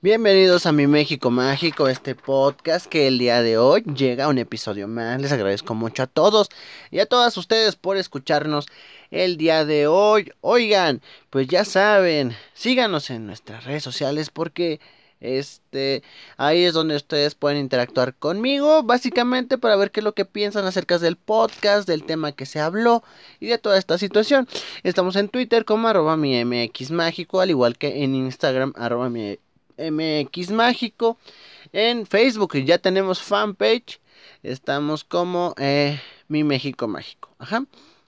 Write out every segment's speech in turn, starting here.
Bienvenidos a mi México Mágico, este podcast que el día de hoy llega a un episodio más. Les agradezco mucho a todos y a todas ustedes por escucharnos el día de hoy. Oigan, pues ya saben, síganos en nuestras redes sociales porque este, ahí es donde ustedes pueden interactuar conmigo, básicamente para ver qué es lo que piensan acerca del podcast, del tema que se habló y de toda esta situación. Estamos en Twitter como arroba mi MX mágico, al igual que en Instagram arroba mi MX Mágico. En Facebook ya tenemos fanpage. Estamos como eh, Mi México Mágico. Ajá.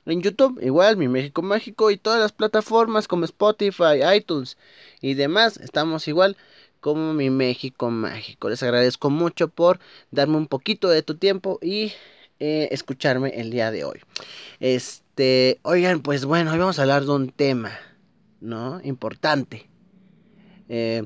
En YouTube igual, Mi México Mágico. Y todas las plataformas como Spotify, iTunes y demás. Estamos igual como Mi México Mágico. Les agradezco mucho por darme un poquito de tu tiempo y eh, escucharme el día de hoy. Este, oigan, pues bueno, hoy vamos a hablar de un tema, ¿no? Importante. Eh,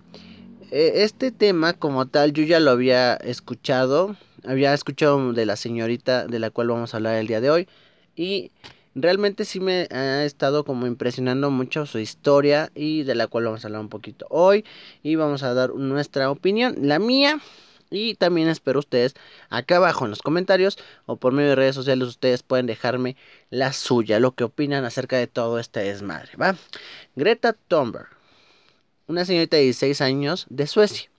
este tema como tal yo ya lo había escuchado, había escuchado de la señorita de la cual vamos a hablar el día de hoy y realmente sí me ha estado como impresionando mucho su historia y de la cual vamos a hablar un poquito hoy y vamos a dar nuestra opinión, la mía y también espero ustedes acá abajo en los comentarios o por medio de redes sociales ustedes pueden dejarme la suya, lo que opinan acerca de todo este desmadre, ¿va? Greta Thunberg una señorita de 16 años de Suecia.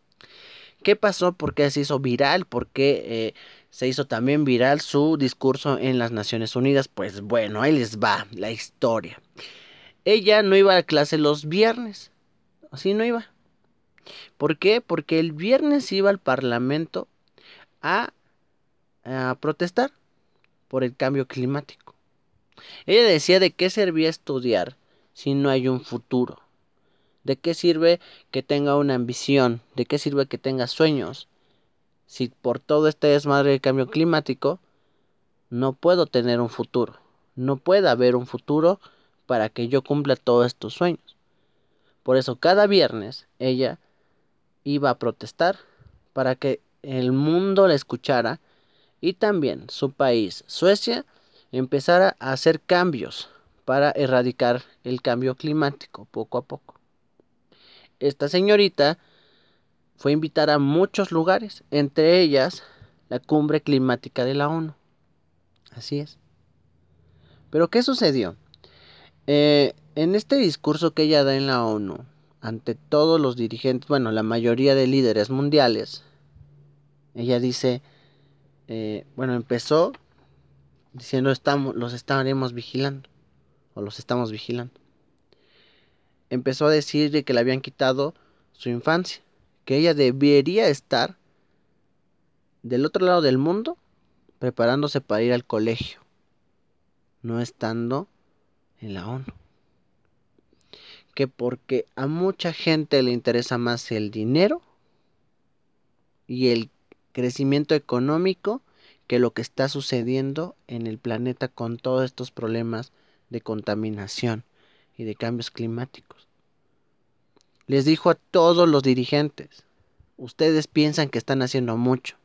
¿Qué pasó? ¿Por qué se hizo viral? ¿Por qué eh, se hizo también viral su discurso en las Naciones Unidas? Pues bueno, ahí les va la historia. Ella no iba a clase los viernes. Así no iba. ¿Por qué? Porque el viernes iba al Parlamento a, a protestar por el cambio climático. Ella decía de qué servía estudiar si no hay un futuro. ¿De qué sirve que tenga una ambición? ¿De qué sirve que tenga sueños? Si por todo este desmadre de cambio climático no puedo tener un futuro. No puede haber un futuro para que yo cumpla todos estos sueños. Por eso cada viernes ella iba a protestar para que el mundo la escuchara y también su país, Suecia, empezara a hacer cambios para erradicar el cambio climático poco a poco esta señorita fue invitada a muchos lugares, entre ellas la cumbre climática de la ONU. Así es. Pero ¿qué sucedió? Eh, en este discurso que ella da en la ONU, ante todos los dirigentes, bueno, la mayoría de líderes mundiales, ella dice, eh, bueno, empezó diciendo estamos, los estaremos vigilando, o los estamos vigilando empezó a decir que le habían quitado su infancia, que ella debería estar del otro lado del mundo preparándose para ir al colegio, no estando en la ONU. Que porque a mucha gente le interesa más el dinero y el crecimiento económico que lo que está sucediendo en el planeta con todos estos problemas de contaminación y de cambios climáticos. Les dijo a todos los dirigentes, ustedes piensan que están haciendo mucho,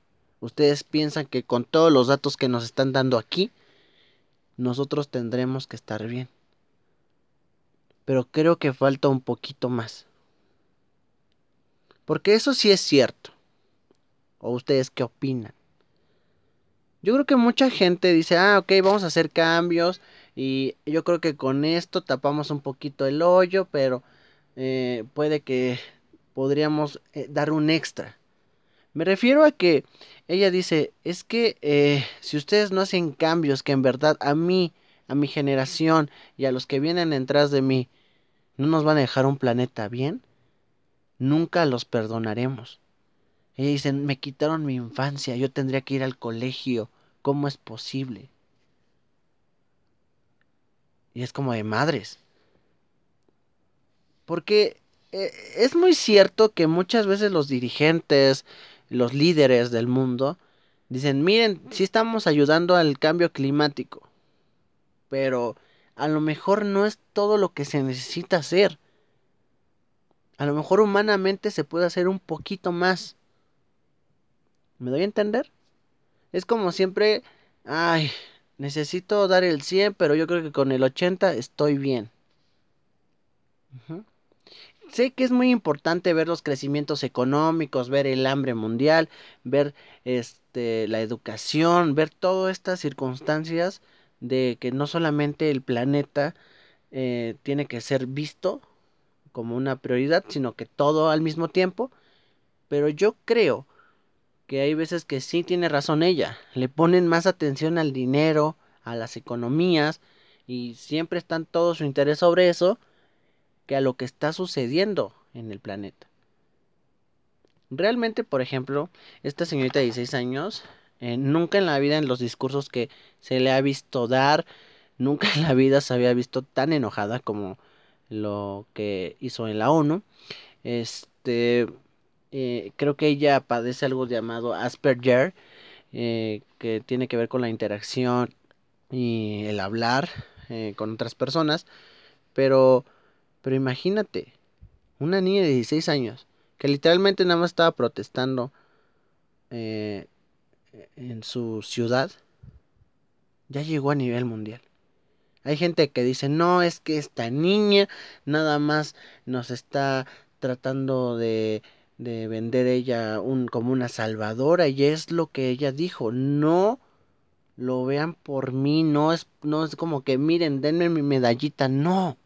ustedes piensan que con todos los datos que nos están dando aquí, nosotros tendremos que estar bien. Pero creo que falta un poquito más. Porque eso sí es cierto. ¿O ustedes qué opinan? Yo creo que mucha gente dice, ah, ok, vamos a hacer cambios, y yo creo que con esto tapamos un poquito el hoyo, pero eh, puede que podríamos eh, dar un extra. Me refiero a que ella dice, es que eh, si ustedes no hacen cambios que en verdad a mí, a mi generación y a los que vienen detrás de mí, no nos van a dejar un planeta bien, nunca los perdonaremos. Ella dice, me quitaron mi infancia, yo tendría que ir al colegio, ¿cómo es posible? Y es como de madres. Porque eh, es muy cierto que muchas veces los dirigentes, los líderes del mundo, dicen, miren, sí estamos ayudando al cambio climático, pero a lo mejor no es todo lo que se necesita hacer. A lo mejor humanamente se puede hacer un poquito más. ¿Me doy a entender? Es como siempre, ay, necesito dar el 100, pero yo creo que con el 80 estoy bien. sé que es muy importante ver los crecimientos económicos, ver el hambre mundial, ver este la educación, ver todas estas circunstancias de que no solamente el planeta eh, tiene que ser visto como una prioridad, sino que todo al mismo tiempo. Pero yo creo que hay veces que sí tiene razón ella. Le ponen más atención al dinero, a las economías, y siempre están todo su interés sobre eso que a lo que está sucediendo en el planeta. Realmente, por ejemplo, esta señorita de 16 años, eh, nunca en la vida, en los discursos que se le ha visto dar, nunca en la vida se había visto tan enojada como lo que hizo en la ONU. Este, eh, creo que ella padece algo llamado Asperger, eh, que tiene que ver con la interacción y el hablar con otras personas, pero pero imagínate, una niña de 16 años, que literalmente nada más estaba protestando eh, en su ciudad, ya llegó a nivel mundial. Hay gente que dice, no, es que esta niña nada más nos está tratando de, de vender ella un, como una salvadora y es lo que ella dijo, no lo vean por mí, no es, no es como que miren, denme mi medallita, no.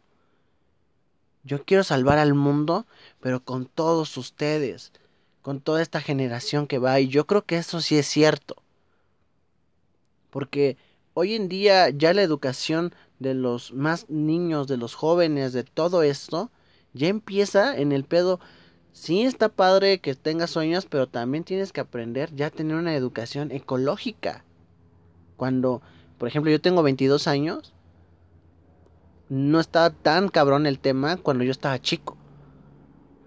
Yo quiero salvar al mundo, pero con todos ustedes, con toda esta generación que va. Y yo creo que eso sí es cierto. Porque hoy en día ya la educación de los más niños, de los jóvenes, de todo esto, ya empieza en el pedo. Sí está padre que tengas sueños, pero también tienes que aprender ya a tener una educación ecológica. Cuando, por ejemplo, yo tengo 22 años no estaba tan cabrón el tema cuando yo estaba chico.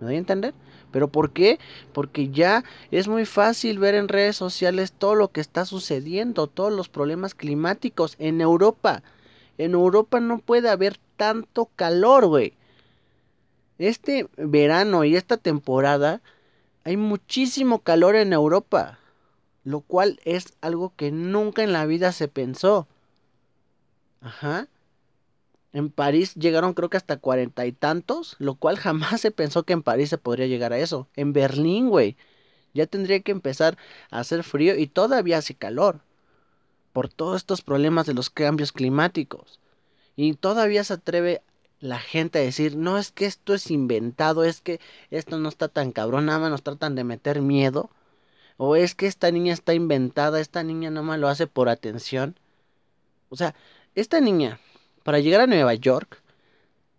¿Me doy a entender? ¿Pero por qué? Porque ya es muy fácil ver en redes sociales todo lo que está sucediendo, todos los problemas climáticos en Europa. En Europa no puede haber tanto calor, güey. Este verano y esta temporada hay muchísimo calor en Europa, lo cual es algo que nunca en la vida se pensó. Ajá. En París llegaron creo que hasta cuarenta y tantos, lo cual jamás se pensó que en París se podría llegar a eso. En Berlín, güey, ya tendría que empezar a hacer frío y todavía hace calor. Por todos estos problemas de los cambios climáticos. Y todavía se atreve la gente a decir, no es que esto es inventado, es que esto no está tan cabrón, nada más nos tratan de meter miedo. O es que esta niña está inventada, esta niña nada más lo hace por atención. O sea, esta niña para llegar a Nueva York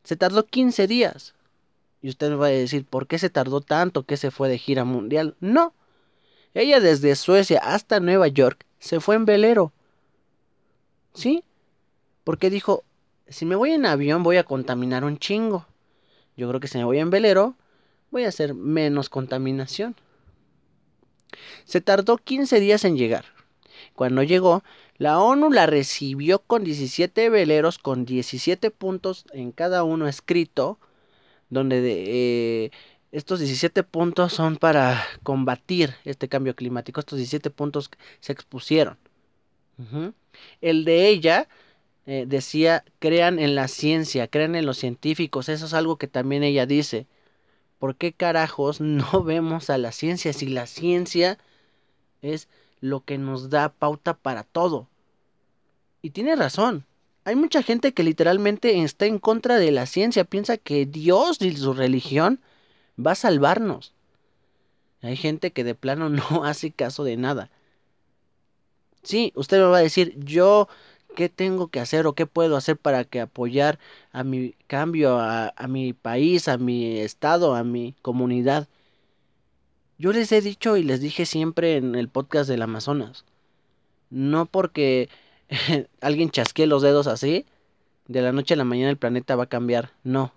se tardó 15 días. Y usted me va a decir, ¿por qué se tardó tanto que se fue de gira mundial? No. Ella desde Suecia hasta Nueva York se fue en velero. ¿Sí? Porque dijo, si me voy en avión voy a contaminar un chingo. Yo creo que si me voy en velero voy a hacer menos contaminación. Se tardó 15 días en llegar. Cuando llegó, la ONU la recibió con 17 veleros con 17 puntos en cada uno escrito, donde eh, estos 17 puntos son para combatir este cambio climático. Estos 17 puntos se expusieron. El de ella eh, decía, crean en la ciencia, crean en los científicos. Eso es algo que también ella dice. ¿Por qué carajos no vemos a la ciencia si la ciencia es lo que nos da pauta para todo. Y tiene razón. Hay mucha gente que literalmente está en contra de la ciencia, piensa que Dios y su religión va a salvarnos. Hay gente que de plano no hace caso de nada. Sí, usted me va a decir, yo qué tengo que hacer o qué puedo hacer para que apoyar a mi cambio, a, a mi país, a mi estado, a mi comunidad. Yo les he dicho y les dije siempre en el podcast del Amazonas. No porque alguien chasquee los dedos así, de la noche a la mañana el planeta va a cambiar. No.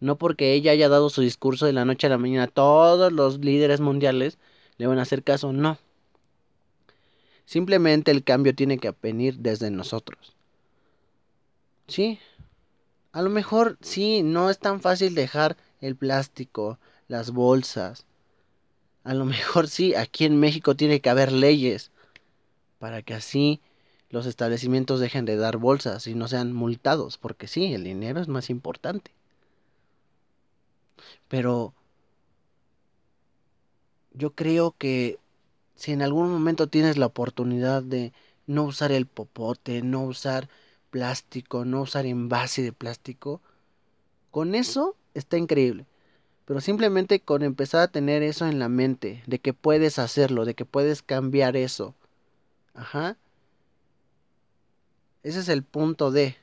No porque ella haya dado su discurso de la noche a la mañana, todos los líderes mundiales le van a hacer caso. No. Simplemente el cambio tiene que venir desde nosotros. Sí. A lo mejor sí, no es tan fácil dejar el plástico, las bolsas, a lo mejor sí, aquí en México tiene que haber leyes para que así los establecimientos dejen de dar bolsas y no sean multados, porque sí, el dinero es más importante. Pero yo creo que si en algún momento tienes la oportunidad de no usar el popote, no usar plástico, no usar envase de plástico, con eso está increíble. Pero simplemente con empezar a tener eso en la mente, de que puedes hacerlo, de que puedes cambiar eso. Ajá. Ese es el punto de.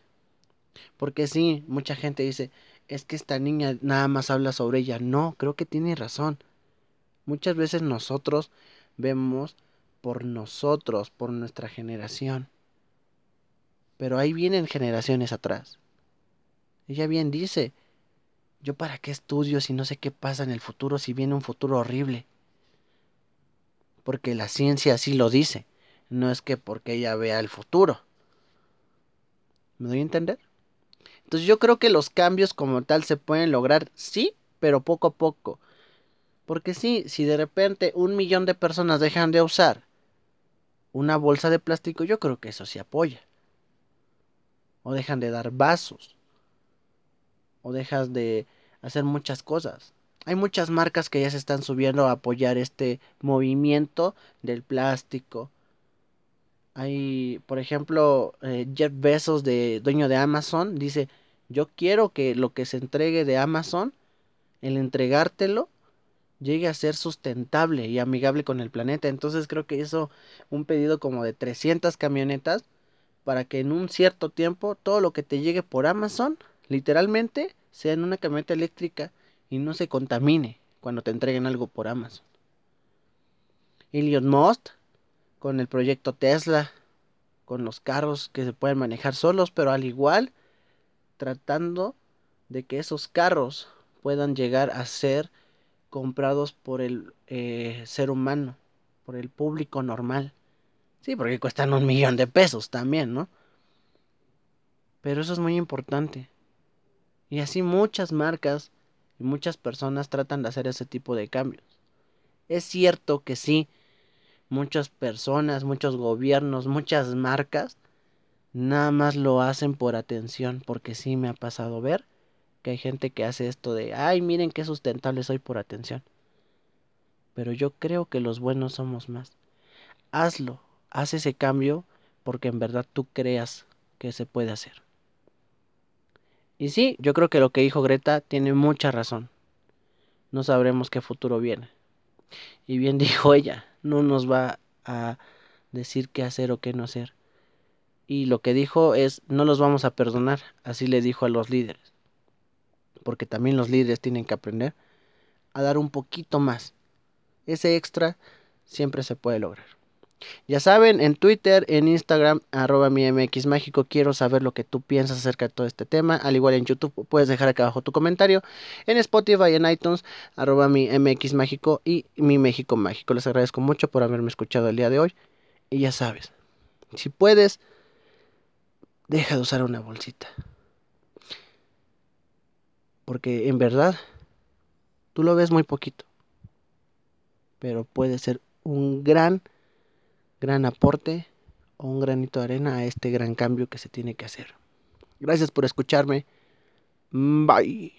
Porque sí, mucha gente dice, es que esta niña nada más habla sobre ella. No, creo que tiene razón. Muchas veces nosotros vemos por nosotros, por nuestra generación. Pero ahí vienen generaciones atrás. Ella bien dice, yo para qué estudio si no sé qué pasa en el futuro, si viene un futuro horrible. Porque la ciencia así lo dice, no es que porque ella vea el futuro. ¿Me doy a entender? Entonces yo creo que los cambios como tal se pueden lograr, sí, pero poco a poco. Porque sí, si de repente un millón de personas dejan de usar una bolsa de plástico, yo creo que eso sí apoya. O dejan de dar vasos. O dejas de hacer muchas cosas. Hay muchas marcas que ya se están subiendo a apoyar este movimiento del plástico. Hay, por ejemplo, eh, Jeff Bezos, de, dueño de Amazon, dice, yo quiero que lo que se entregue de Amazon, el entregártelo, llegue a ser sustentable y amigable con el planeta. Entonces creo que hizo un pedido como de 300 camionetas para que en un cierto tiempo todo lo que te llegue por Amazon, literalmente, sea en una camioneta eléctrica y no se contamine cuando te entreguen algo por Amazon. Elon Musk con el proyecto Tesla, con los carros que se pueden manejar solos, pero al igual tratando de que esos carros puedan llegar a ser comprados por el eh, ser humano, por el público normal. Sí, porque cuestan un millón de pesos también, ¿no? Pero eso es muy importante. Y así muchas marcas y muchas personas tratan de hacer ese tipo de cambios. Es cierto que sí, muchas personas, muchos gobiernos, muchas marcas, nada más lo hacen por atención, porque sí me ha pasado ver que hay gente que hace esto de, ay, miren qué sustentable soy por atención. Pero yo creo que los buenos somos más. Hazlo, haz ese cambio porque en verdad tú creas que se puede hacer. Y sí, yo creo que lo que dijo Greta tiene mucha razón. No sabremos qué futuro viene. Y bien dijo ella, no nos va a decir qué hacer o qué no hacer. Y lo que dijo es, no los vamos a perdonar, así le dijo a los líderes. Porque también los líderes tienen que aprender a dar un poquito más. Ese extra siempre se puede lograr. Ya saben, en Twitter, en Instagram, arroba mi MX Mágico, quiero saber lo que tú piensas acerca de todo este tema. Al igual en YouTube, puedes dejar acá abajo tu comentario. En Spotify en iTunes, arroba mi MX Mágico y mi México Mágico. Les agradezco mucho por haberme escuchado el día de hoy. Y ya sabes, si puedes, deja de usar una bolsita. Porque en verdad, tú lo ves muy poquito. Pero puede ser un gran gran aporte o un granito de arena a este gran cambio que se tiene que hacer. Gracias por escucharme. Bye.